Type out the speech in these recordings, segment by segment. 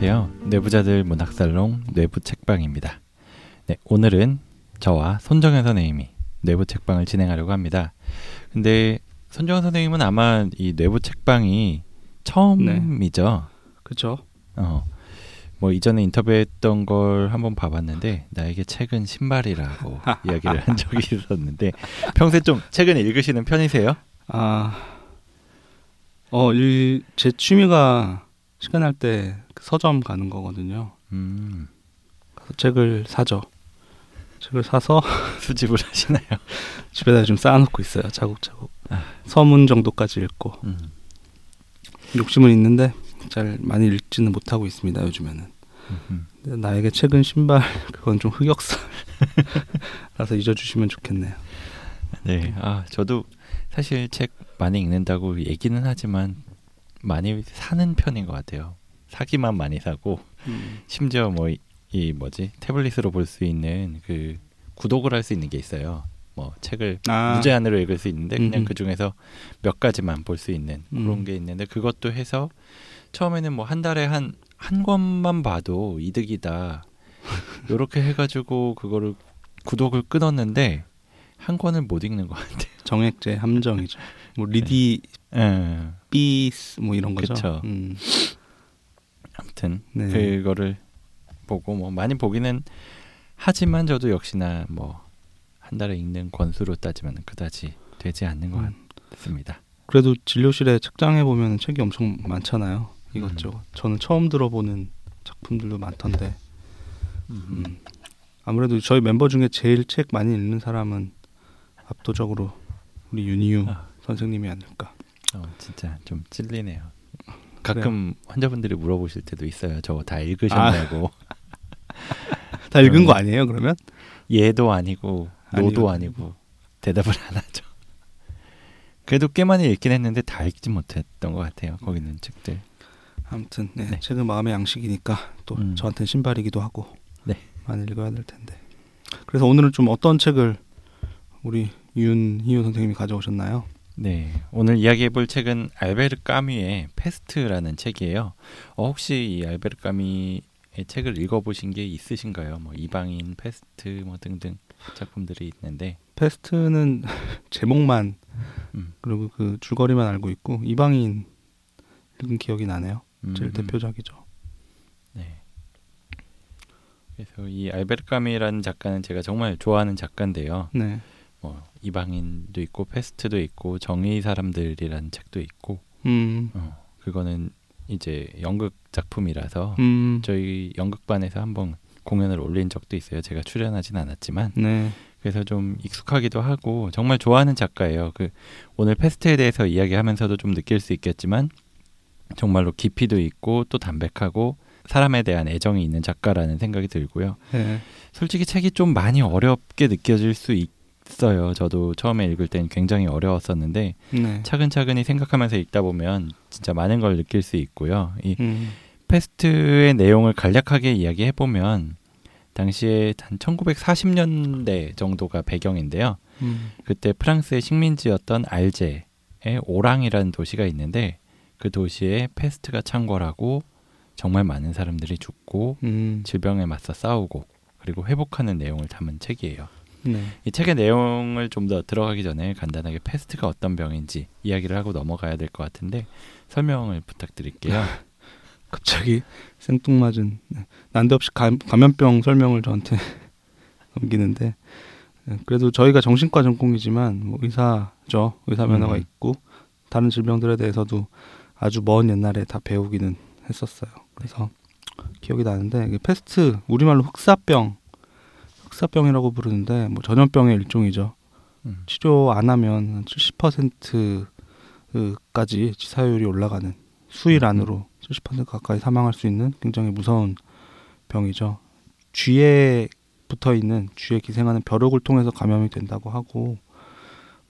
네, 안녕하세요. 내부자들 문학살롱 내부 책방입니다. 네, 오늘은 저와 손정현 선생님이 내부 책방을 진행하려고 합니다. 근데 손정현 선생님은 아마 이 내부 책방이 처음이죠. 그렇죠. 어. 뭐 이전에 인터뷰했던 걸 한번 봐봤는데 나에게 책은 신발이라고 이야기를 한 적이 있었는데 평소에 좀 책은 읽으시는 편이세요? 아, 어, 일, 제 취미가 시간 날 때 서점 가는 거거든요. 음, 책을 사죠. 책을 사서 수집을 하시나요? 집에다 좀 쌓아놓고 있어요. 차곡차곡. 아. 서문 정도까지 읽고 음. 욕심은 있는데 잘 많이 읽지는 못하고 있습니다. 요즘에는. 음. 근데 나에게 책은 신발 그건 좀 흑역사라서 잊어주시면 좋겠네요. 네, 아 저도 사실 책 많이 읽는다고 얘기는 하지만 많이 사는 편인 것 같아요. 사기만 많이 사고 심지어 뭐 이 뭐지 태블릿으로 볼 수 있는 그 구독을 할 수 있는 게 있어요. 뭐 책을 아, 무제한으로 읽을 수 있는데 그냥 음. 그 중에서 몇 가지만 볼 수 있는 그런 음. 게 있는데 그것도 해서 처음에는 뭐 한 달에 한한 권만 봐도 이득이다. 요렇게 해가지고 그거를 구독을 끊었는데 한 권을 못 읽는 것 같아요. 정액제 함정이죠. 뭐 리디 예. 비스 뭐 이런 거죠. 그쵸. 음, 아무튼 네. 그거를 보고 뭐 많이 보기는 하지만 저도 역시나 뭐 한 달에 읽는 권수로 따지면 그다지 되지 않는 것 음. 같습니다. 그래도 진료실에 책장에 보면 책이 엄청 많잖아요. 음. 이것저것. 저는 처음 들어보는 작품들도 많던데. 음. 아무래도 저희 멤버 중에 제일 책 많이 읽는 사람은 압도적으로 우리 윤희유 아. 선생님이 아닐까. 어, 진짜 좀 찔리네요. 가끔 환자분들이 물어보실 때도 있어요. 저거 다 읽으셨냐고. 다 읽은 음. 거 아니에요? 그러면? 예도 아니고 노도 아니고. 아니고 대답을 안 하죠. 그래도 꽤 많이 읽긴 했는데 다 읽지 못했던 것 같아요. 거기 있는 책들. 아무튼 네, 네. 책은 마음의 양식이니까 또 음. 저한테는 신발이기도 하고 네. 많이 읽어야 될 텐데. 그래서 오늘은 좀 어떤 책을 우리 윤희유 선생님이 가져오셨나요? 네, 오늘 이야기해볼 책은 알베르 까뮈의 페스트라는 책이에요. 어, 혹시 이 알베르 까뮈의 책을 읽어보신 게 있으신가요? 뭐 이방인, 페스트 뭐 등등 작품들이 있는데, 페스트는 제목만 음. 그리고 그 줄거리만 알고 있고 이방인 읽은 기억이 나네요. 제일 음, 대표작이죠. 네. 그래서 이 알베르 까뮈라는 작가는 제가 정말 좋아하는 작가인데요. 네. 뭐 이방인도 있고 페스트도 있고 정의 사람들이라는 책도 있고, 음. 어, 그거는 이제 연극 작품이라서 음. 저희 연극반에서 한번 공연을 올린 적도 있어요. 제가 출연하진 않았지만 네. 그래서 좀 익숙하기도 하고 정말 좋아하는 작가예요. 그 오늘 페스트에 대해서 이야기하면서도 좀 느낄 수 있겠지만 정말로 깊이도 있고 또 담백하고 사람에 대한 애정이 있는 작가라는 생각이 들고요. 네. 솔직히 책이 좀 많이 어렵게 느껴질 수 있 어요. 저도 처음에 읽을 땐 굉장히 어려웠었는데 네. 차근차근히 생각하면서 읽다 보면 진짜 많은 걸 느낄 수 있고요. 이 음. 페스트의 내용을 간략하게 이야기해 보면 당시에 한 1940년대 정도가 배경인데요. 음. 그때 프랑스의 식민지였던 알제에 오랑이라는 도시가 있는데 그 도시에 페스트가 창궐하고 정말 많은 사람들이 죽고 음. 질병에 맞서 싸우고 그리고 회복하는 내용을 담은 책이에요. 네. 이 책의 내용을 좀 더 들어가기 전에 간단하게 페스트가 어떤 병인지 이야기를 하고 넘어가야 될 것 같은데 설명을 부탁드릴게요. 갑자기 생뚱맞은 네. 난데없이 감, 감염병 설명을 저한테 넘기는데 네, 그래도 저희가 정신과 전공이지만 뭐 의사죠 의사 면허가 음. 있고 다른 질병들에 대해서도 아주 먼 옛날에 다 배우기는 했었어요. 그래서 기억이 나는데 이게 페스트 우리말로 흑사병 흑사병이라고 부르는데 뭐 전염병의 일종이죠. 음. 치료 안 하면 70%까지 치사율이 올라가는 수일 음. 안으로 70% 가까이 사망할 수 있는 굉장히 무서운 병이죠. 쥐에 붙어 있는 쥐에 기생하는 벼룩을 통해서 감염이 된다고 하고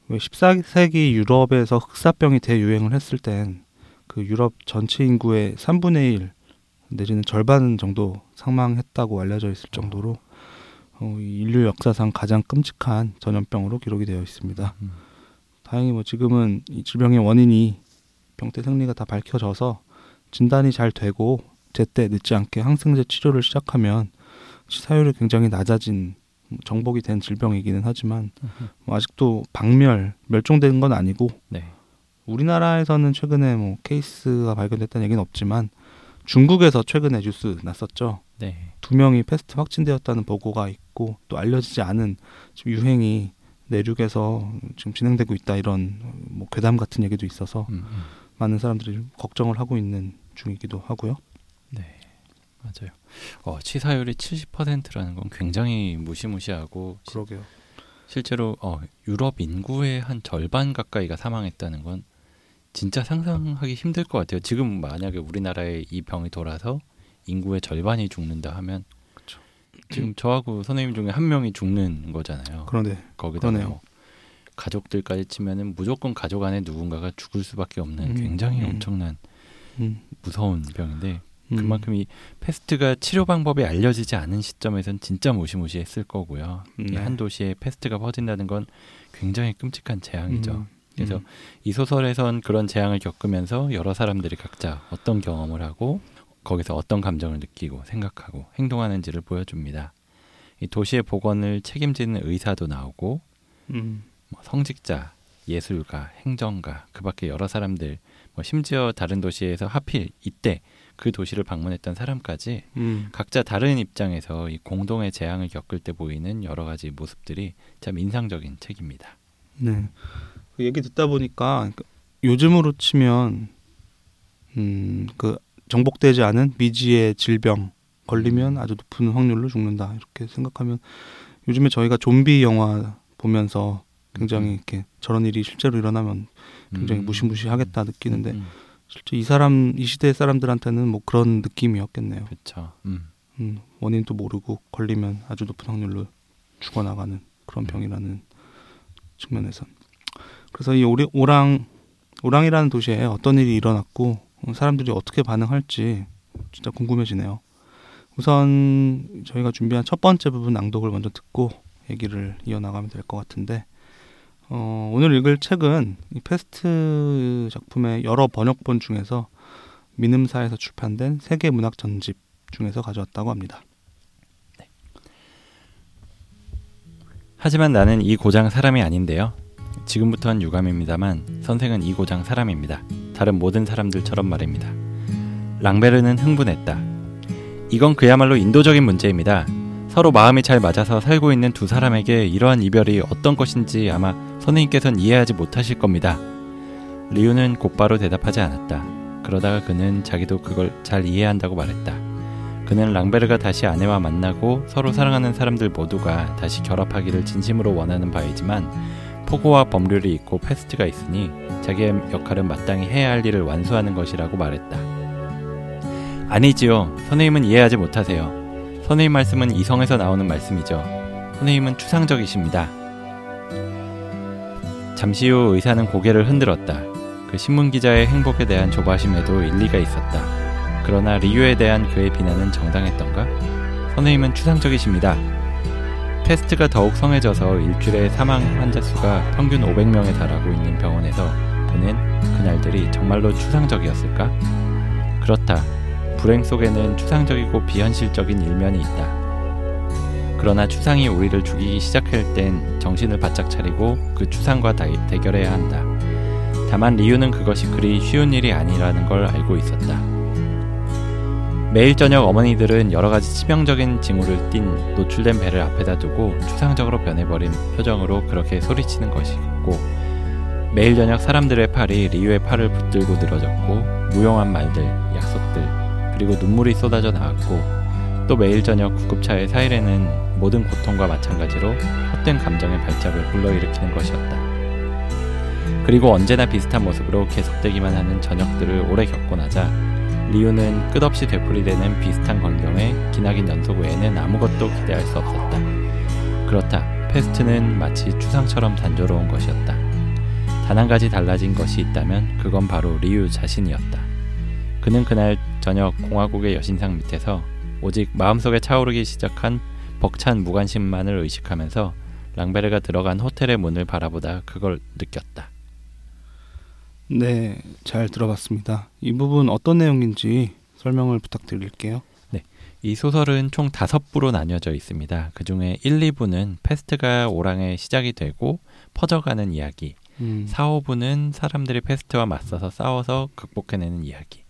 왜 14세기 유럽에서 흑사병이 대유행을 했을 땐 그 유럽 전체 인구의 3분의 1 내지는 절반 정도 사망했다고 알려져 있을 정도로 어, 이 인류 역사상 가장 끔찍한 전염병으로 기록이 되어 있습니다. 음. 다행히 뭐 지금은 이 질병의 원인이 병태 생리가 다 밝혀져서 진단이 잘 되고 제때 늦지 않게 항생제 치료를 시작하면 치사율이 굉장히 낮아진 정복이 된 질병이기는 하지만 뭐 아직도 박멸 멸종된 건 아니고 네. 우리나라에서는 최근에 뭐 케이스가 발견됐다는 얘기는 없지만 중국에서 최근에 뉴스 났었죠. 네. 두 명이 페스트 확진되었다는 보고가 있고 또 알려지지 않은 지금 유행이 내륙에서 지금 진행되고 있다 이런 뭐 괴담 같은 얘기도 있어서 음, 음. 많은 사람들이 걱정을 하고 있는 중이기도 하고요. 네. 맞아요. 어, 치사율이 70%라는 건 굉장히 무시무시하고 시- 그러게요. 실제로 어, 유럽 인구의 한 절반 가까이가 사망했다는 건 진짜 상상하기 힘들 것 같아요. 지금 만약에 우리나라에 이 병이 돌아서 인구의 절반이 죽는다 하면. 지금 저하고 선생님 중에 한 명이 죽는 거잖아요. 그런데 그러네요. 뭐 가족들까지 치면은 무조건 가족 안에 누군가가 죽을 수밖에 없는 음, 굉장히 음. 엄청난 음, 무서운 병인데 음, 그만큼 이 페스트가 치료 방법이 알려지지 않은 시점에선 진짜 무시무시했을 거고요. 이 네. 한 도시에 페스트가 퍼진다는 건 굉장히 끔찍한 재앙이죠. 음, 그래서 음, 이 소설에선 그런 재앙을 겪으면서 여러 사람들이 각자 어떤 경험을 하고 거기서 어떤 감정을 느끼고 생각하고 행동하는지를 보여줍니다. 이 도시의 복원을 책임지는 의사도 나오고 음, 뭐 성직자, 예술가, 행정가, 그 밖에 여러 사람들, 뭐 심지어 다른 도시에서 하필 이때 그 도시를 방문했던 사람까지 음, 각자 다른 입장에서 이 공동의 재앙을 겪을 때 보이는 여러 가지 모습들이 참 인상적인 책입니다. 네. 그 얘기 듣다 보니까 그 요즘으로 치면 음, 그 정복되지 않은 미지의 질병 걸리면 아주 높은 확률로 죽는다 이렇게 생각하면 요즘에 저희가 좀비 영화 보면서 굉장히 이렇게 저런 일이 실제로 일어나면 굉장히 음. 무시무시하겠다 느끼는데 음, 실제 이 사람 이 시대 사람들한테는 뭐 그런 느낌이었겠네요. 그렇죠. 음. 음, 원인도 모르고 걸리면 아주 높은 확률로 죽어나가는 그런 음. 병이라는 측면에선 그래서 이 오리, 오랑 오랑이라는 도시에 어떤 일이 일어났고 어, 사람들이 어떻게 반응할지 진짜 궁금해지네요. 우선 저희가 준비한 첫 번째 부분 낭독을 먼저 듣고 얘기를 이어나가면 될 것 같은데 어, 오늘 읽을 책은 이 패스트 작품의 여러 번역본 중에서 민음사에서 출판된 세계 문학 전집 중에서 가져왔다고 합니다. 하지만 나는 이 고장 사람이 아닌데요. 지금부터는 유감입니다만 선생은 이 고장 사람입니다. 다른 모든 사람들처럼 말입니다. 랑베르는 흥분했다. 이건 그야말로 인도적인 문제입니다. 서로 마음이 잘 맞아서 살고 있는 두 사람에게 이러한 이별이 어떤 것인지 아마 선생님께선 이해하지 못하실 겁니다. 리우는 곧바로 대답하지 않았다. 그러다가 그는 자기도 그걸 잘 이해한다고 말했다. 그는 랑베르가 다시 아내와 만나고 서로 사랑하는 사람들 모두가 다시 결합하기를 진심으로 원하는 바이지만 포고와 법률이 있고 페스트가 있으니 자기의 역할은 마땅히 해야 할 일을 완수하는 것이라고 말했다. 아니지요. 선생님은 이해하지 못하세요. 선생님 말씀은 이성에서 나오는 말씀이죠. 선생님은 추상적이십니다. 잠시 후 의사는 고개를 흔들었다. 그 신문 기자의 행복에 대한 조바심에도 일리가 있었다. 그러나 리유에 대한 그의 비난은 정당했던가? 선생님은 추상적이십니다. 패스트가 더욱 성해져서 일주일에 사망 환자 수가 평균 500명에 달하고 있는 병원에서 보낸 그날들이 정말로 추상적이었을까? 그렇다. 불행 속에는 추상적이고 비현실적인 일면이 있다. 그러나 추상이 우리를 죽이기 시작할 땐 정신을 바짝 차리고 그 추상과 다- 대결해야 한다. 다만 리유는 그것이 그리 쉬운 일이 아니라는 걸 알고 있었다. 매일 저녁 어머니들은 여러 가지 치명적인 징후를 띤 노출된 배를 앞에다 두고 추상적으로 변해버린 표정으로 그렇게 소리치는 것이었고 매일 저녁 사람들의 팔이 리유의 팔을 붙들고 늘어졌고 무용한 말들, 약속들 그리고 눈물이 쏟아져 나왔고 또 매일 저녁 구급차의 사이렌은 모든 고통과 마찬가지로 헛된 감정의 발작을 불러일으키는 것이었다. 그리고 언제나 비슷한 모습으로 계속되기만 하는 저녁들을 오래 겪고 나자 리우는 끝없이 되풀이되는 비슷한 광경의 기나긴 연속 외에는 아무것도 기대할 수 없었다. 그렇다. 패스트는 마치 추상처럼 단조로운 것이었다. 단 한 가지 달라진 것이 있다면 그건 바로 리우 자신이었다. 그는 그날 저녁 공화국의 여신상 밑에서 오직 마음속에 차오르기 시작한 벅찬 무관심만을 의식하면서 랑베르가 들어간 호텔의 문을 바라보다 그걸 느꼈다. 네, 잘 들어봤습니다. 이 부분 어떤 내용인지 설명을 부탁드릴게요. 네. 이 소설은 총 다섯 부로 나뉘어져 있습니다. 그 중에 1, 2부는 페스트가 오랑의 시작이 되고 퍼져가는 이야기. 음. 4, 5부는 사람들이 페스트와 맞서서 싸워서 극복해내는 이야기.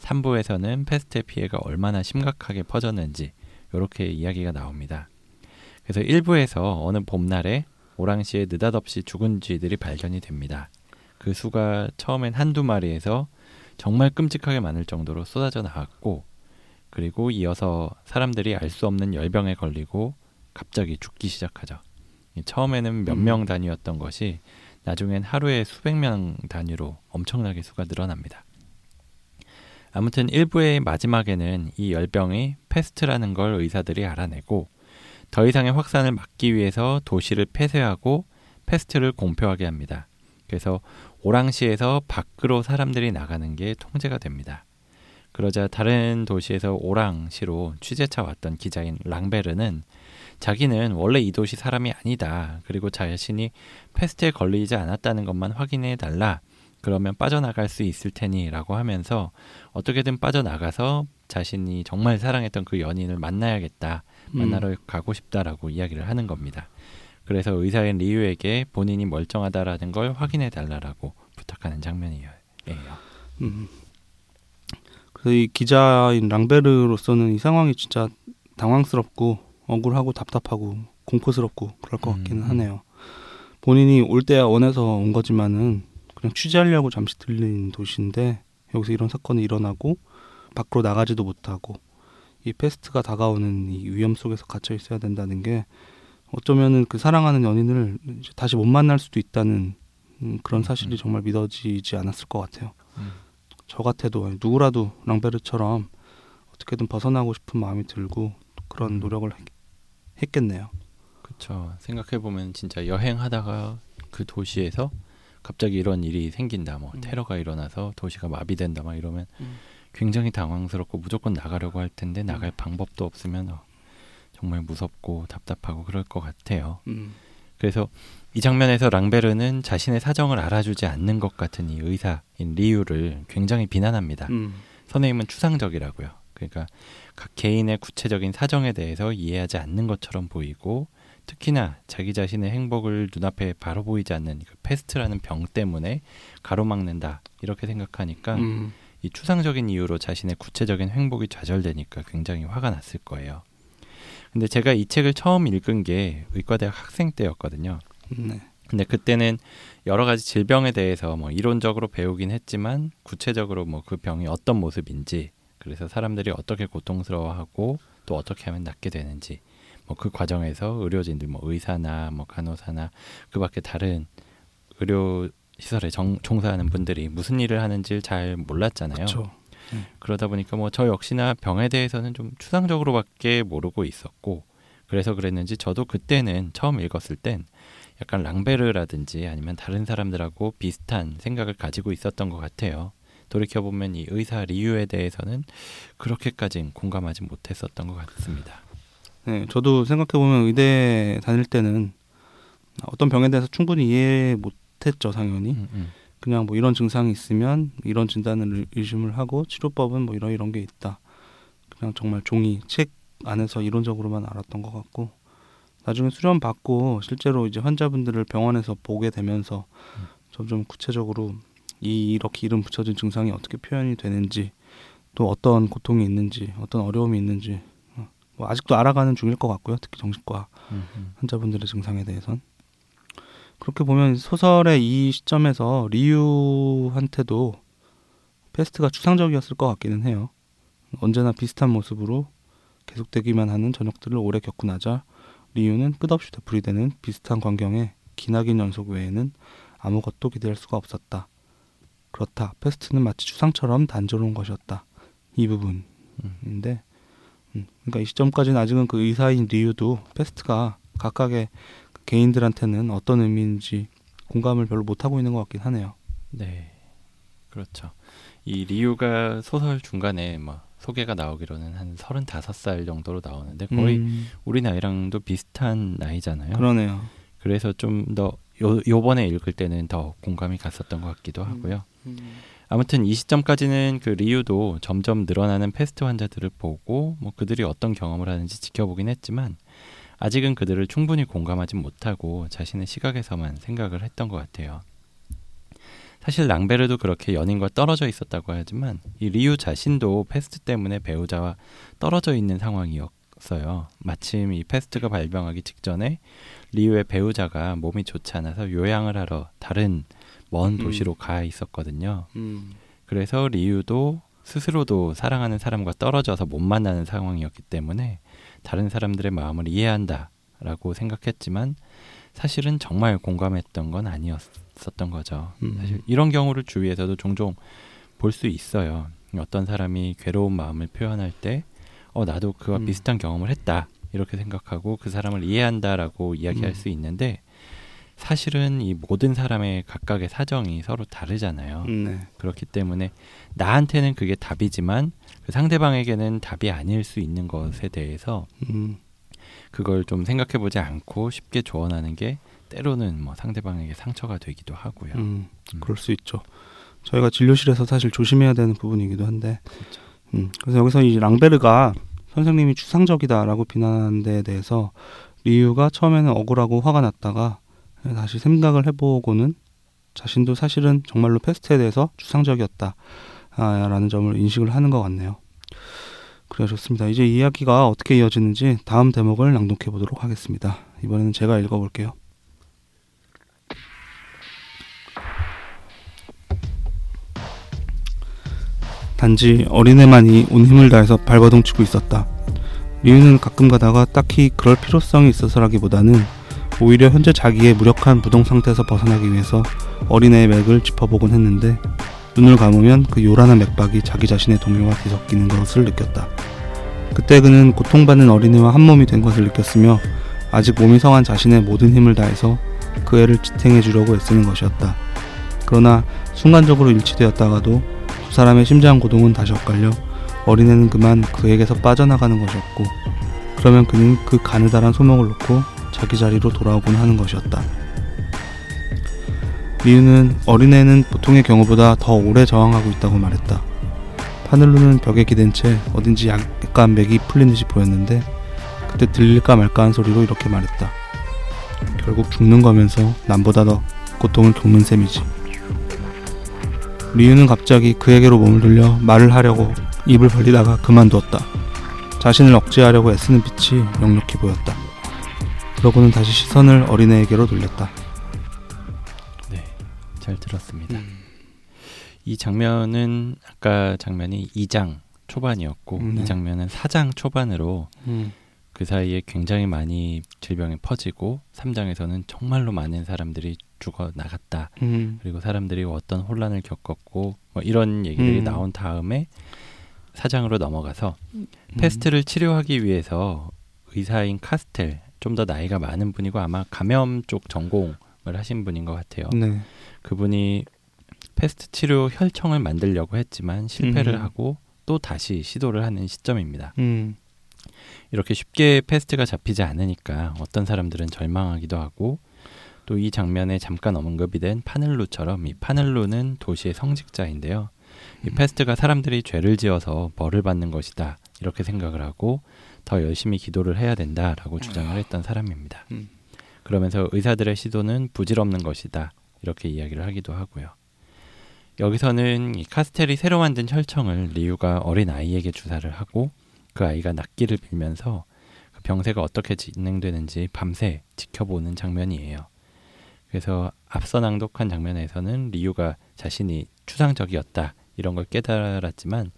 3부에서는 패스트의 피해가 얼마나 심각하게 퍼졌는지 이렇게 이야기가 나옵니다. 그래서 1부에서 어느 봄날에 오랑시에 느닷없이 죽은 쥐들이 발견이 됩니다. 그 수가 처음엔 한두 마리에서 정말 끔찍하게 많을 정도로 쏟아져 나왔고 그리고 이어서 사람들이 알 수 없는 열병에 걸리고 갑자기 죽기 시작하죠. 처음에는 몇명 음. 단위였던 것이 나중엔 하루에 수백 명 단위로 엄청나게 수가 늘어납니다. 아무튼 1부의 마지막에는 이 열병이 페스트라는 걸 의사들이 알아내고 더 이상의 확산을 막기 위해서 도시를 폐쇄하고 페스트를 공표하게 합니다. 그래서 오랑시에서 밖으로 사람들이 나가는 게 통제가 됩니다. 그러자 다른 도시에서 오랑시로 취재차 왔던 기자인 랑베르는 자기는 원래 이 도시 사람이 아니다. 그리고 자신이 페스트에 걸리지 않았다는 것만 확인해 달라. 그러면 빠져나갈 수 있을 테니 라고 하면서 어떻게든 빠져나가서 자신이 정말 사랑했던 그 연인을 만나야겠다. 만나러 음. 가고 싶다라고 이야기를 하는 겁니다. 그래서 의사인 리유에게 본인이 멀쩡하다라는 걸 확인해 달라라고 부탁하는 장면이에요. 음. 그래서 이 기자인 랑베르로서는 이 상황이 진짜 당황스럽고 억울하고 답답하고 공포스럽고 그럴 것 같기는 음. 하네요. 본인이 올 때야 원해서 온 거지만은 그냥 취재하려고 잠시 들린 도시인데 여기서 이런 사건이 일어나고 밖으로 나가지도 못하고 이 패스트가 다가오는 이 위험 속에서 갇혀 있어야 된다는 게 어쩌면은 그 사랑하는 연인을 다시 못 만날 수도 있다는 음, 그런 사실이 음. 정말 믿어지지 않았을 것 같아요. 음. 저 같아도 누구라도 랑베르처럼 어떻게든 벗어나고 싶은 마음이 들고 그런 음. 노력을 했, 겠네요 그렇죠. 생각해 보면 진짜 여행하다가 그 도시에서 갑자기 이런 일이 생긴다, 뭐 음. 테러가 일어나서 도시가 마비된다, 막 이러면 음. 굉장히 당황스럽고 무조건 나가려고 할 텐데 나갈 방법도 없으면 어, 정말 무섭고 답답하고 그럴 것 같아요. 음. 그래서 이 장면에서 랑베르는 자신의 사정을 알아주지 않는 것 같은 이 의사인 리유를 굉장히 비난합니다. 음. 선생님은 추상적이라고요. 그러니까 각 개인의 구체적인 사정에 대해서 이해하지 않는 것처럼 보이고 특히나 자기 자신의 행복을 눈앞에 바로 보이지 않는 그 패스트라는 병 때문에 가로막는다 이렇게 생각하니까 음. 이 추상적인 이유로 자신의 구체적인 행복이 좌절되니까 굉장히 화가 났을 거예요. 근데 제가 이 책을 처음 읽은 게 의과대학 학생 때였거든요. 네. 근데 그때는 여러 가지 질병에 대해서 뭐 이론적으로 배우긴 했지만 구체적으로 뭐 그 병이 어떤 모습인지 그래서 사람들이 어떻게 고통스러워하고 또 어떻게 하면 낫게 되는지 뭐 그 과정에서 의료진들 뭐 의사나 뭐 간호사나 그밖에 다른 의료 시설에 정, 종사하는 분들이 무슨 일을 하는지 잘 몰랐잖아요. 그쵸. 음. 그러다 보니까 뭐 저 역시나 병에 대해서는 좀 추상적으로밖에 모르고 있었고 그래서 그랬는지 저도 그때는 처음 읽었을 땐 약간 랑베르라든지 아니면 다른 사람들하고 비슷한 생각을 가지고 있었던 것 같아요. 돌이켜 보면 이 의사 리유에 대해서는 그렇게까진 공감하지 못했었던 것 같습니다. 네, 저도 생각해 보면 의대 다닐 때는 어떤 병에 대해서 충분히 이해 못했죠, 당연히. 음, 음. 그냥 뭐 이런 증상이 있으면 이런 진단을 의심을 하고 치료법은 뭐 이런 이런 게 있다. 그냥 정말 종이 책 안에서 이론적으로만 알았던 것 같고 나중에 수련 받고 실제로 이제 환자분들을 병원에서 보게 되면서 음. 점점 구체적으로 이 이렇게 이름 붙여진 증상이 어떻게 표현이 되는지 또 어떤 고통이 있는지 어떤 어려움이 있는지 어, 뭐 아직도 알아가는 중일 것 같고요 특히 정신과 환자분들의 증상에 대해선 그렇게 보면 소설의 이 시점에서 리유한테도 패스트가 추상적이었을 것 같기는 해요. 언제나 비슷한 모습으로 계속되기만 하는 저녁들을 오래 겪고 나자 리유는 끝없이 되풀이되는 비슷한 광경에 기나긴 연속 외에는 아무것도 기대할 수가 없었다. 그렇다. 페스트는 마치 추상처럼 단조로운 것이었다. 이 부분인데, 음, 그러니까 이 시점까지는 아직은 그 의사인 리유도 페스트가 각각의 개인들한테는 어떤 의미인지 공감을 별로 못 하고 있는 것 같긴 하네요. 네, 그렇죠. 이 리유가 소설 중간에 뭐 소개가 나오기로는 한 서른다섯 살 정도로 나오는데 거의 음. 우리 나이랑도 비슷한 나이잖아요. 그러네요. 그래서 좀 더 요번에 읽을 때는 더 공감이 갔었던 것 같기도 하고요. 음. 음. 아무튼 이 시점까지는 그 리유도 점점 늘어나는 페스트 환자들을 보고 뭐 그들이 어떤 경험을 하는지 지켜보긴 했지만 아직은 그들을 충분히 공감하지 못하고 자신의 시각에서만 생각을 했던 것 같아요. 사실 랑베르도 그렇게 연인과 떨어져 있었다고 하지만 이 리유 자신도 페스트 때문에 배우자와 떨어져 있는 상황이었어요. 마침 이 페스트가 발병하기 직전에 리유의 배우자가 몸이 좋지 않아서 요양을 하러 다른 먼 음. 도시로 음. 가 있었거든요. 음. 그래서 리유도 스스로도 사랑하는 사람과 떨어져서 못 만나는 상황이었기 때문에 다른 사람들의 마음을 이해한다라고 생각했지만 사실은 정말 공감했던 건 아니었었던 거죠. 음. 사실 이런 경우를 주위에서도 종종 볼 수 있어요. 어떤 사람이 괴로운 마음을 표현할 때, 어, 나도 그와 음. 비슷한 경험을 했다. 이렇게 생각하고 그 사람을 이해한다라고 이야기할 음. 수 있는데, 사실은 이 모든 사람의 각각의 사정이 서로 다르잖아요. 음, 네. 그렇기 때문에 나한테는 그게 답이지만 그 상대방에게는 답이 아닐 수 있는 것에 대해서 음. 그걸 좀 생각해 보지 않고 쉽게 조언하는 게 때로는 뭐 상대방에게 상처가 되기도 하고요. 음, 음. 그럴 수 있죠. 저희가 진료실에서 사실 조심해야 되는 부분이기도 한데, 그렇죠. 음, 그래서 여기서 이 랑베르가 선생님이 추상적이다라고 비난하는 데에 대해서 리유가 처음에는 억울하고 화가 났다가 다시 생각을 해보고는 자신도 사실은 정말로 패스트에 대해서 추상적이었다라는 점을 인식을 하는 것 같네요. 그래 좋습니다. 이제 이야기가 어떻게 이어지는지 다음 대목을 낭독해 보도록 하겠습니다. 이번에는 제가 읽어 볼게요. 단지 어린애만이 온 힘을 다해서 발버둥 치고 있었다. 리유는 가끔 가다가 딱히 그럴 필요성이 있어서라기보다는 오히려 현재 자기의 무력한 부동 상태에서 벗어나기 위해서 어린애의 맥을 짚어보곤 했는데 눈을 감으면 그 요란한 맥박이 자기 자신의 동요와 뒤섞이는 것을 느꼈다. 그때 그는 고통받는 어린애와 한 몸이 된 것을 느꼈으며 아직 몸이 성한 자신의 모든 힘을 다해서 그 애를 지탱해 주려고 애쓰는 것이었다. 그러나 순간적으로 일치되었다가도 두 사람의 심장 고동은 다시 엇갈려 어린애는 그만 그에게서 빠져나가는 것이었고 그러면 그는 그 가느다란 소목을 놓고 자기 자리로 돌아오곤 하는 것이었다. 미유는 어린애는 보통의 경우보다 더 오래 저항하고 있다고 말했다. 파늘루는 벽에 기댄 채 어딘지 약간 맥이 풀린 듯이 보였는데 그때 들릴까 말까 한 소리로 이렇게 말했다. 결국 죽는 거면서 남보다 더 고통을 겪는 셈이지. 리유는 갑자기 그에게로 몸을 돌려 말을 하려고 입을 벌리다가 그만두었다. 자신을 억제하려고 애쓰는 빛이 역력해 보였다. 그러고는 다시 시선을 어린애에게로 돌렸다. 네, 잘 들었습니다. 음. 이 장면은 아까 장면이 2장 초반이었고 음, 네. 이 장면은 4장 초반으로 음. 그 사이에 굉장히 많이 질병이 퍼지고 3장에서는 정말로 많은 사람들이 죽어 나갔다. 음. 그리고 사람들이 어떤 혼란을 겪었고 뭐 이런 얘기들이 음. 나온 다음에 4장으로 넘어가서 음. 페스트를 치료하기 위해서 의사인 카스텔 좀 더 나이가 많은 분이고 아마 감염 쪽 전공을 하신 분인 것 같아요. 네. 그분이 페스트 치료 혈청을 만들려고 했지만 실패를 음. 하고 또 다시 시도를 하는 시점입니다. 음. 이렇게 쉽게 페스트가 잡히지 않으니까 어떤 사람들은 절망하기도 하고 또 이 장면에 잠깐 언급이 된 파넬루처럼 이 파넬루는 도시의 성직자인데요. 이 음. 페스트가 사람들이 죄를 지어서 벌을 받는 것이다 이렇게 생각을 하고 더 열심히 기도를 해야 된다라고 주장을 했던 사람입니다. 음. 그러면서 의사들의 시도는 부질없는 것이다 이렇게 이야기를 하기도 하고요. 여기서는 이 카스텔이 새로 만든 혈청을 리유가 어린 아이에게 주사를 하고 그 아이가 낫기를 빌면서 그 병세가 어떻게 진행되는지 밤새 지켜보는 장면이에요. 그래서 앞서 낭독한 장면에서는 리유가 자신이 추상적이었다 이런 걸 깨달았지만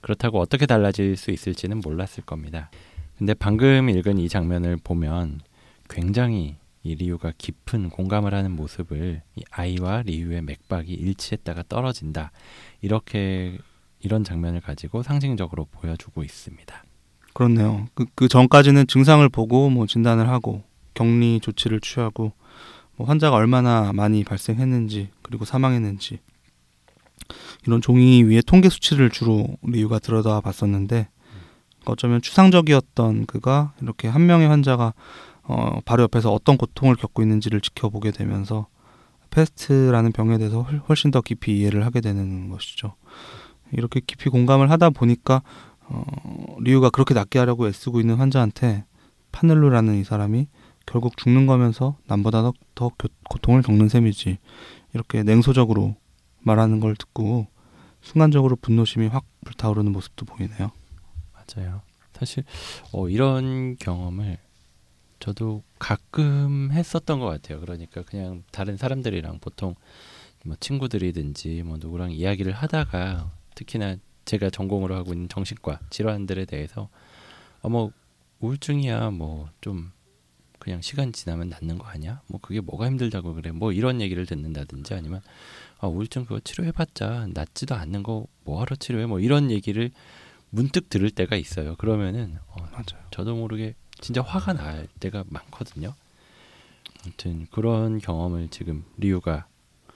그렇다고 어떻게 달라질 수 있을지는 몰랐을 겁니다. 근데 방금 읽은 이 장면을 보면 굉장히 이 리유가 깊은 공감을 하는 모습을 이 아이와 리유의 맥박이 일치했다가 떨어진다. 이렇게 이런 장면을 가지고 상징적으로 보여주고 있습니다. 그렇네요. 그, 그 전까지는 증상을 보고 뭐 진단을 하고 격리 조치를 취하고 뭐 환자가 얼마나 많이 발생했는지 그리고 사망했는지 이런 종이 위에 통계 수치를 주로 리유가 들여다 봤었는데 어쩌면 추상적이었던 그가 이렇게 한 명의 환자가 어, 바로 옆에서 어떤 고통을 겪고 있는지를 지켜보게 되면서 페스트라는 병에 대해서 훨씬 더 깊이 이해를 하게 되는 것이죠. 이렇게 깊이 공감을 하다 보니까 어, 리유가 그렇게 낫게 하려고 애쓰고 있는 환자한테 파넬루라는 이 사람이 결국 죽는 거면서 남보다 더, 더 고통을 겪는 셈이지 이렇게 냉소적으로 말하는 걸 듣고 순간적으로 분노심이 확 불타오르는 모습도 보이네요. 맞아요. 사실 어, 이런 경험을 저도 가끔 했었던 것 같아요. 그러니까 그냥 다른 사람들이랑 보통 뭐 친구들이든지 뭐 누구랑 이야기를 하다가 특히나 제가 전공으로 하고 있는 정신과 질환들에 대해서 어뭐 우울증이야 뭐 좀 그냥 시간 지나면 낫는 거 아니야? 뭐 그게 뭐가 힘들다고 그래? 뭐 이런 얘기를 듣는다든지 아니면 아 우울증 그거 치료해봤자 낫지도 않는 거 뭐하러 치료해? 뭐 이런 얘기를 문득 들을 때가 있어요. 그러면은 어, 맞아요. 저도 모르게 진짜 화가 날 때가 많거든요. 아무튼 그런 경험을 지금 리우가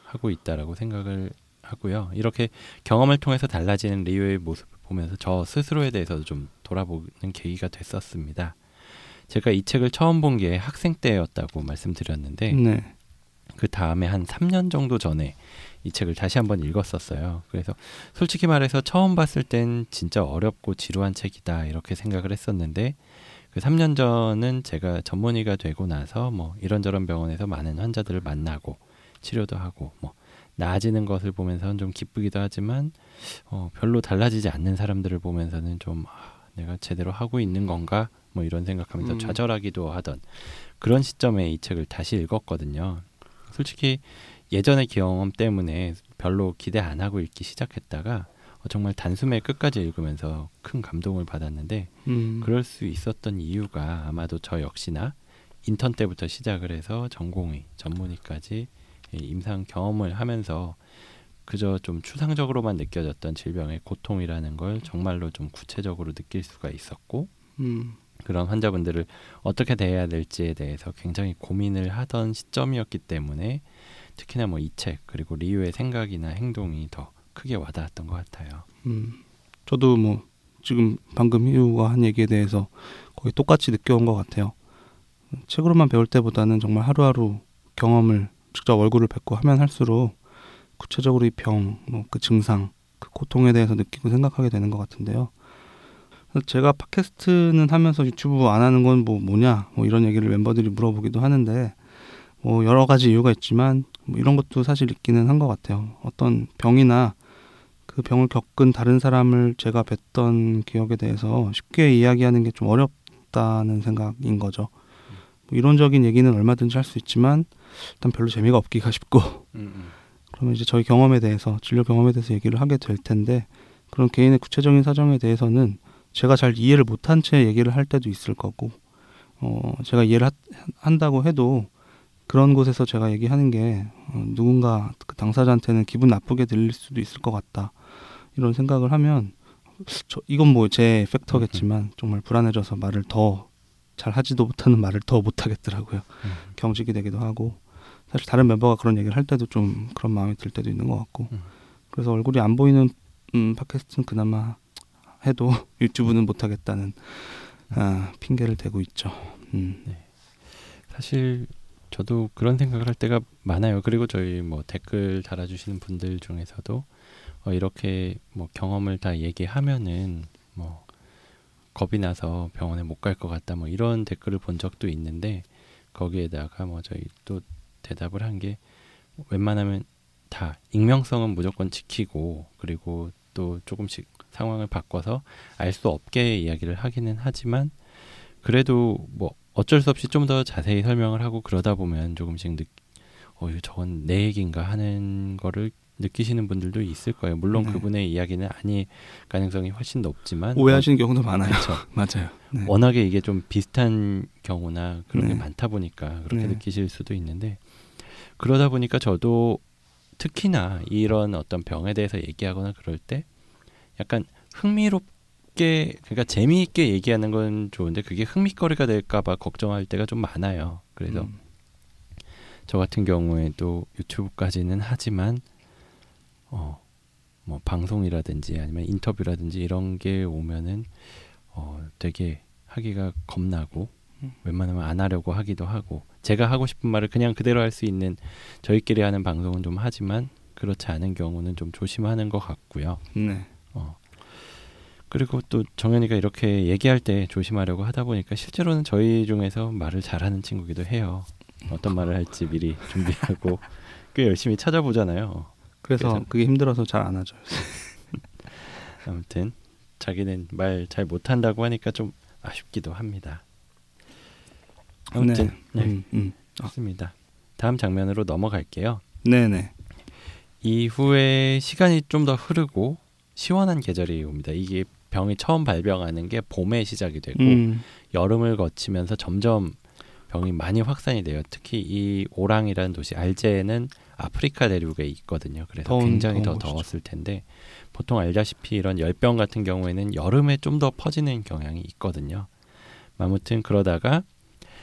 하고 있다라고 생각을 하고요. 이렇게 경험을 통해서 달라지는 리우의 모습을 보면서 저 스스로에 대해서도 좀 돌아보는 계기가 됐었습니다. 제가 이 책을 처음 본 게 학생 때였다고 말씀드렸는데 네. 그 다음에 한 3년 정도 전에 이 책을 다시 한번 읽었었어요. 그래서 솔직히 말해서 처음 봤을 땐 진짜 어렵고 지루한 책이다 이렇게 생각을 했었는데 그 3년 전은 제가 전문의가 되고 나서 뭐 이런저런 병원에서 많은 환자들을 만나고 치료도 하고 뭐 나아지는 것을 보면서는 좀 기쁘기도 하지만 어, 별로 달라지지 않는 사람들을 보면서는 좀 아, 내가 제대로 하고 있는 건가 뭐 이런 생각하면서 음. 좌절하기도 하던 그런 시점에 이 책을 다시 읽었거든요. 솔직히 예전의 경험 때문에 별로 기대 안 하고 읽기 시작했다가 어, 정말 단숨에 끝까지 읽으면서 큰 감동을 받았는데 음. 그럴 수 있었던 이유가 아마도 저 역시나 인턴 때부터 시작을 해서 전공의 전문의까지 임상 경험을 하면서 그저 좀 추상적으로만 느껴졌던 질병의 고통이라는 걸 정말로 좀 구체적으로 느낄 수가 있었고 음. 그런 환자분들을 어떻게 대해야 될지에 대해서 굉장히 고민을 하던 시점이었기 때문에 특히나 뭐 이 책 그리고 리우의 생각이나 행동이 더 크게 와닿았던 것 같아요. 음, 저도 뭐 지금 방금 희우가 한 얘기에 대해서 거의 똑같이 느껴온 것 같아요. 책으로만 배울 때보다는 정말 하루하루 경험을 직접 얼굴을 뵙고 하면 할수록 구체적으로 이 병, 뭐 그 증상, 그 고통에 대해서 느끼고 생각하게 되는 것 같은데요. 제가 팟캐스트는 하면서 유튜브 안 하는 건 뭐 뭐냐, 뭐 이런 얘기를 멤버들이 물어보기도 하는데, 뭐 여러 가지 이유가 있지만 뭐 이런 것도 사실 있기는 한 것 같아요. 어떤 병이나 그 병을 겪은 다른 사람을 제가 뵀던 기억에 대해서 쉽게 이야기하는 게 좀 어렵다는 생각인 거죠. 뭐 이론적인 얘기는 얼마든지 할 수 있지만 일단 별로 재미가 없기가 쉽고 음, 음. 그러면 이제 저희 경험에 대해서 진료 경험에 대해서 얘기를 하게 될 텐데 그런 개인의 구체적인 사정에 대해서는 제가 잘 이해를 못한 채 얘기를 할 때도 있을 거고 어 제가 이해를 하, 한다고 해도 그런 곳에서 제가 얘기하는 게 어, 누군가 그 당사자한테는 기분 나쁘게 들릴 수도 있을 것 같다 이런 생각을 하면 저, 이건 뭐 제 팩터겠지만 정말 불안해져서 말을 더 잘 하지도 못하는 말을 더 못하겠더라고요 음. 경직이 되기도 하고 사실 다른 멤버가 그런 얘기를 할 때도 좀 그런 마음이 들 때도 있는 것 같고 음. 그래서 얼굴이 안 보이는 음, 팟캐스트는 그나마 해도 유튜브는 못하겠다는 아, 핑계를 대고 있죠. 음. 네. 사실 저도 그런 생각을 할 때가 많아요. 그리고 저희 뭐 댓글 달아주시는 분들 중에서도 어, 이렇게 뭐 경험을 다 얘기하면은 뭐 겁이 나서 병원에 못 갈 것 같다 뭐 이런 댓글을 본 적도 있는데 거기에다가 뭐 저희 또 대답을 한 게 웬만하면 다 익명성은 무조건 지키고 그리고 또 조금씩 상황을 바꿔서 알 수 없게 이야기를 하기는 하지만 그래도 뭐 어쩔 수 없이 좀 더 자세히 설명을 하고 그러다 보면 조금씩 느, 어, 저건 내 얘기인가 하는 거를 느끼시는 분들도 있을 거예요. 물론 네. 그분의 이야기는 아닐 가능성이 훨씬 높지만 오해하시는 어, 경우도 많아요. 그렇죠. 맞아요. 네. 워낙에 이게 좀 비슷한 경우나 그런 네. 게 많다 보니까 그렇게 네. 느끼실 수도 있는데 그러다 보니까 저도 특히나 이런 어떤 병에 대해서 얘기하거나 그럴 때 약간 흥미롭게 그러니까 재미있게 얘기하는 건 좋은데 그게 흥미거리가 될까봐 걱정할 때가 좀 많아요. 그래서 음. 저 같은 경우에도 유튜브까지는 하지만 어 뭐 방송이라든지 아니면 인터뷰라든지 이런 게 오면은 어 되게 하기가 겁나고 웬만하면 안 하려고 하기도 하고 제가 하고 싶은 말을 그냥 그대로 할 수 있는 저희끼리 하는 방송은 좀 하지만 그렇지 않은 경우는 좀 조심하는 것 같고요. 네. 어. 그리고 또 정현이가 이렇게 얘기할 때 조심하려고 하다 보니까 실제로는 저희 중에서 말을 잘하는 친구기도 해요. 어떤 말을 할지 미리 준비하고 꽤 열심히 찾아보잖아요. 그래서, 그래서- 그게 힘들어서 잘 안 하죠. 아무튼 자기는 말 잘 못한다고 하니까 좀 아쉽기도 합니다. 아무튼 네, 음, 음. 좋습니다. 다음 장면으로 넘어갈게요. 네, 네. 이후에 시간이 좀 더 흐르고 시원한 계절이 옵니다. 이게 병이 처음 발병하는 게 봄에 시작이 되고 음, 여름을 거치면서 점점 병이 많이 확산이 돼요. 특히 이 오랑이라는 도시 알제는 아프리카 대륙에 있거든요. 그래서 더운- 굉장히 더 더운 곳이죠. 더웠을 텐데 보통 알다시피 이런 열병 같은 경우에는 여름에 좀 더 퍼지는 경향이 있거든요. 아무튼 그러다가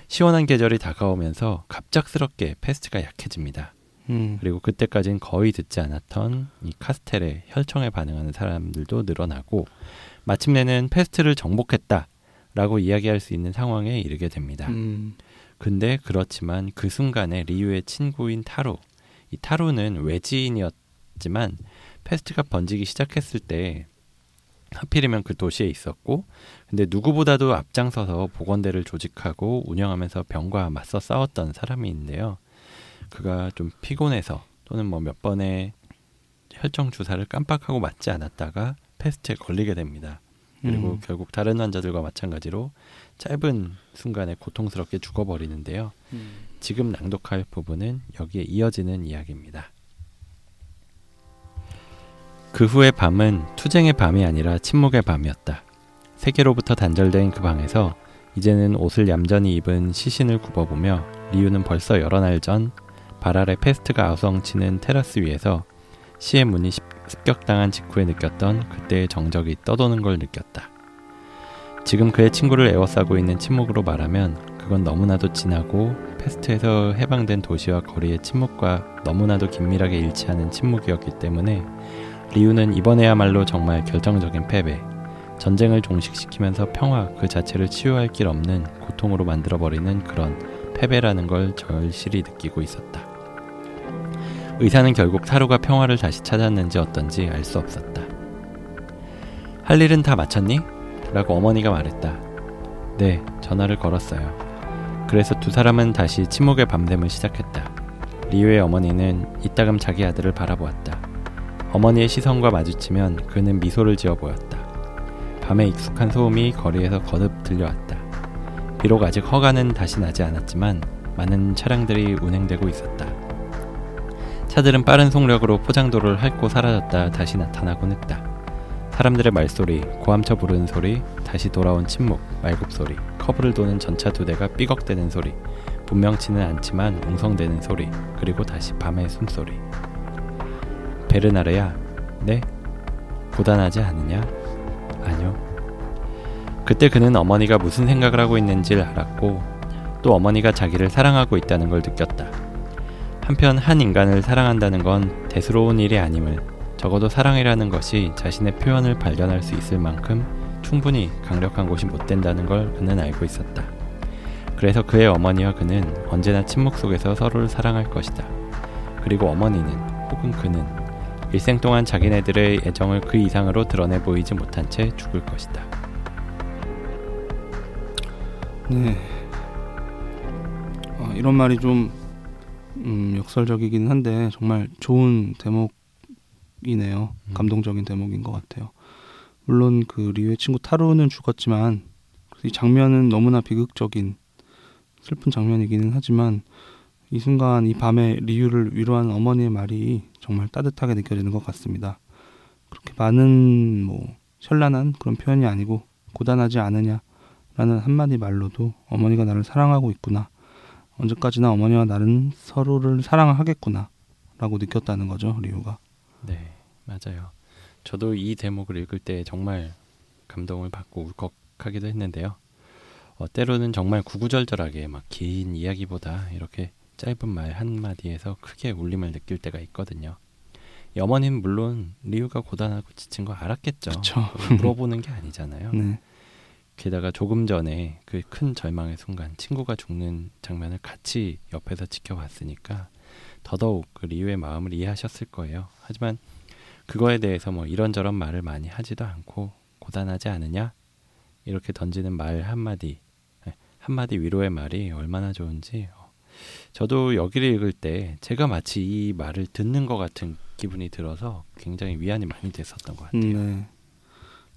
시원한 계절이 다가오면서 갑작스럽게 페스트가 약해집니다. 음, 그리고 그때까지는 거의 듣지 않았던 이 카스텔의 혈청에 반응하는 사람들도 늘어나고 마침내는 페스트를 정복했다라고 이야기할 수 있는 상황에 이르게 됩니다. 음, 근데 그렇지만 그 순간에 리유의 친구인 타루, 이 타루는 외지인이었지만 페스트가 번지기 시작했을 때 하필이면 그 도시에 있었고, 근데 누구보다도 앞장서서 보건대를 조직하고 운영하면서 병과 맞서 싸웠던 사람이 있는데요. 그가 좀 피곤해서 또는 뭐 몇 번의 혈청 주사를 깜빡하고 맞지 않았다가 페스트에 걸리게 됩니다. 그리고 음. 결국 다른 환자들과 마찬가지로 짧은 순간에 고통스럽게 죽어버리는데요. 음. 지금 낭독할 부분은 여기에 이어지는 이야기입니다. 그 후의 밤은 투쟁의 밤이 아니라 침묵의 밤이었다. 세계로부터 단절된 그 방에서 이제는 옷을 얌전히 입은 시신을 굽어보며 리우는 벌써 여러 날 전발 아래 페스트가 아우성치는 테라스 위에서 시의 문이 습- 습격당한 직후에 느꼈던 그때의 정적이 떠도는 걸 느꼈다. 지금 그의 친구를 에워싸고 있는 침묵으로 말하면 그건 너무나도 진하고 패스트에서 해방된 도시와 거리의 침묵과 너무나도 긴밀하게 일치하는 침묵이었기 때문에 리우는 이번에야말로 정말 결정적인 패배, 전쟁을 종식시키면서 평화 그 자체를 치유할 길 없는 고통으로 만들어버리는 그런 패배라는 걸 절실히 느끼고 있었다. 의사는 결국 타루가 평화를 다시 찾았는지 어떤지 알 수 없었다. 할 일은 다 마쳤니? 라고 어머니가 말했다. 네, 전화를 걸었어요. 그래서 두 사람은 다시 침묵의 밤샘을 시작했다. 리우의 어머니는 이따금 자기 아들을 바라보았다. 어머니의 시선과 마주치면 그는 미소를 지어 보였다. 밤에 익숙한 소음이 거리에서 거듭 들려왔다. 비록 아직 허가는 다시 나지 않았지만 많은 차량들이 운행되고 있었다. 차들은 빠른 속력으로 포장도로를 핥고 사라졌다 다시 나타나곤 했다. 사람들의 말소리, 고함쳐 부르는 소리, 다시 돌아온 침묵, 말굽 소리, 커브를 도는 전차 두 대가 삐걱대는 소리, 분명치는 않지만 웅성대는 소리, 그리고 다시 밤의 숨소리. 베르나르야, 네? 고단하지 않으냐? 아니요. 그때 그는 어머니가 무슨 생각을 하고 있는지를 알았고, 또 어머니가 자기를 사랑하고 있다는 걸 느꼈다. 한편 한 인간을 사랑한다는 건 대수로운 일이 아님을 적어도 사랑이라는 것이 자신의 표현을 발견할 수 있을 만큼 충분히 강력한 곳이 못 된다는 걸 그는 알고 있었다. 그래서 그의 어머니와 그는 언제나 침묵 속에서 서로를 사랑할 것이다. 그리고 어머니는 혹은 그는 일생 동안 자기네들의 애정을 그 이상으로 드러내 보이지 못한 채 죽을 것이다. 네. 어, 이런 말이 좀 음, 역설적이긴 한데 정말 좋은 대목 이네요. 음. 감동적인 대목인 것 같아요. 물론 그 리우의 친구 타루는 죽었지만 이 장면은 너무나 비극적인 슬픈 장면이기는 하지만 이 순간 이 밤에 리우를 위로하는 어머니의 말이 정말 따뜻하게 느껴지는 것 같습니다. 그렇게 많은 뭐 현란한 그런 표현이 아니고 고단하지 않으냐 라는 한마디 말로도 어머니가 나를 사랑하고 있구나. 언제까지나 어머니와 나는 서로를 사랑하겠구나. 라고 느꼈다는 거죠, 리우가. 네, 맞아요. 저도 이 대목을 읽을 때 정말 감동을 받고 울컥하기도 했는데요. 어, 때로는 정말 구구절절하게 막 긴 이야기보다 이렇게 짧은 말 한마디에서 크게 울림을 느낄 때가 있거든요. 이 어머니는 물론 리우가 고단하고 지친 거 알았겠죠. 물어보는 게 아니잖아요. 네. 게다가 조금 전에 그 큰 절망의 순간 친구가 죽는 장면을 같이 옆에서 지켜봤으니까 더더욱 그 리우의 마음을 이해하셨을 거예요. 하지만 그거에 대해서 뭐 이런저런 말을 많이 하지도 않고 고단하지 않으냐 이렇게 던지는 말 한마디 예, 한마디 위로의 말이 얼마나 좋은지 어, 저도 여기를 읽을 때 제가 마치 이 말을 듣는 것 같은 기분이 들어서 굉장히 위안이 많이 됐었던 것 같아요. 네.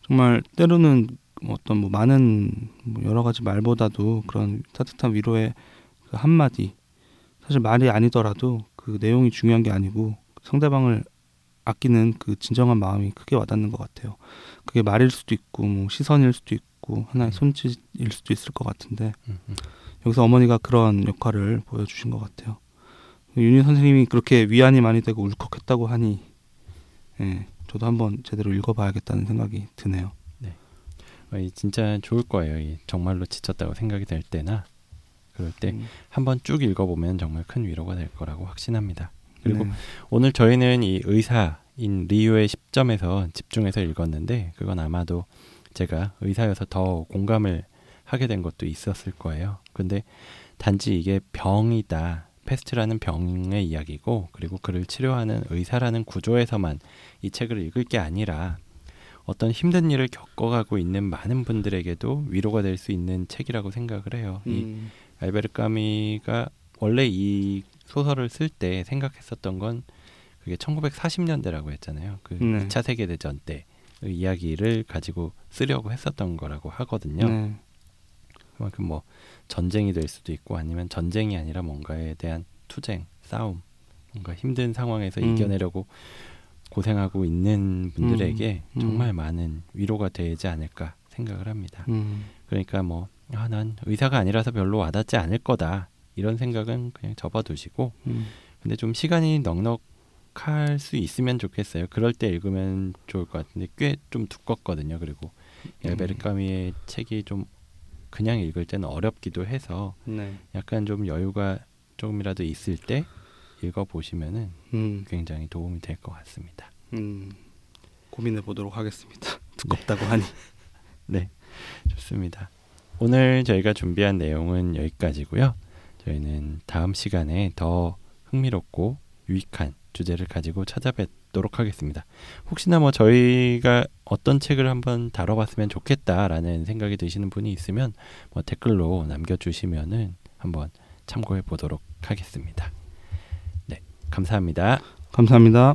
정말 때로는 어떤 뭐 많은 뭐 여러 가지 말보다도 그런 따뜻한 위로의 그 한마디 사실 말이 아니더라도 그 내용이 중요한 게 아니고 상대방을 아끼는 그 진정한 마음이 크게 와닿는 것 같아요. 그게 말일 수도 있고 뭐 시선일 수도 있고 하나의 음. 손짓일 수도 있을 것 같은데 음, 음. 여기서 어머니가 그런 역할을 보여주신 것 같아요. 윤희 선생님이 그렇게 위안이 많이 되고 울컥했다고 하니 예, 저도 한번 제대로 읽어봐야겠다는 생각이 드네요. 네, 어, 진짜 좋을 거예요. 정말로 지쳤다고 생각이 될 때나 그럴 때 음. 한번 쭉 읽어보면 정말 큰 위로가 될 거라고 확신합니다. 그리고 네. 오늘 저희는 이 의사인 리유의 10점에서 집중해서 읽었는데 그건 아마도 제가 의사여서 더 공감을 하게 된 것도 있었을 거예요. 근데 단지 이게 병이다. 패스트라는 병의 이야기고 그리고 그를 치료하는 의사라는 구조에서만 이 책을 읽을 게 아니라 어떤 힘든 일을 겪어가고 있는 많은 분들에게도 위로가 될 수 있는 책이라고 생각을 해요. 음. 이 알베르 까미가 원래 이 소설을 쓸 때 생각했었던 건 그게 1940년대라고 했잖아요. 그 네. 2차 세계 대전 때의 이야기를 가지고 쓰려고 했었던 거라고 하거든요. 네. 그만큼 뭐 전쟁이 될 수도 있고 아니면 전쟁이 아니라 뭔가에 대한 투쟁, 싸움, 뭔가 힘든 상황에서 음. 이겨내려고 고생하고 있는 분들에게 음. 음. 정말 많은 위로가 되지 않을까 생각을 합니다. 음. 그러니까 뭐, 아, 난 의사가 아니라서 별로 와닿지 않을 거다. 이런 생각은 그냥 접어두시고 음. 근데 좀 시간이 넉넉할 수 있으면 좋겠어요. 그럴 때 읽으면 좋을 것 같은데 꽤 좀 두껍거든요. 그리고 음. 엘베르 까미의 책이 좀 그냥 읽을 때는 어렵기도 해서 네. 약간 좀 여유가 조금이라도 있을 때 읽어 보시면은 음. 굉장히 도움이 될 것 같습니다. 음. 고민해 보도록 하겠습니다. 두껍다고 네. 하니. 네, 좋습니다. 오늘 저희가 준비한 내용은 여기까지고요. 저희는 다음 시간에 더 흥미롭고 유익한 주제를 가지고 찾아뵙도록 하겠습니다. 혹시나 뭐 저희가 어떤 책을 한번 다뤄봤으면 좋겠다라는 생각이 드시는 분이 있으면 뭐 댓글로 남겨주시면은 한번 참고해 보도록 하겠습니다. 네, 감사합니다. 감사합니다.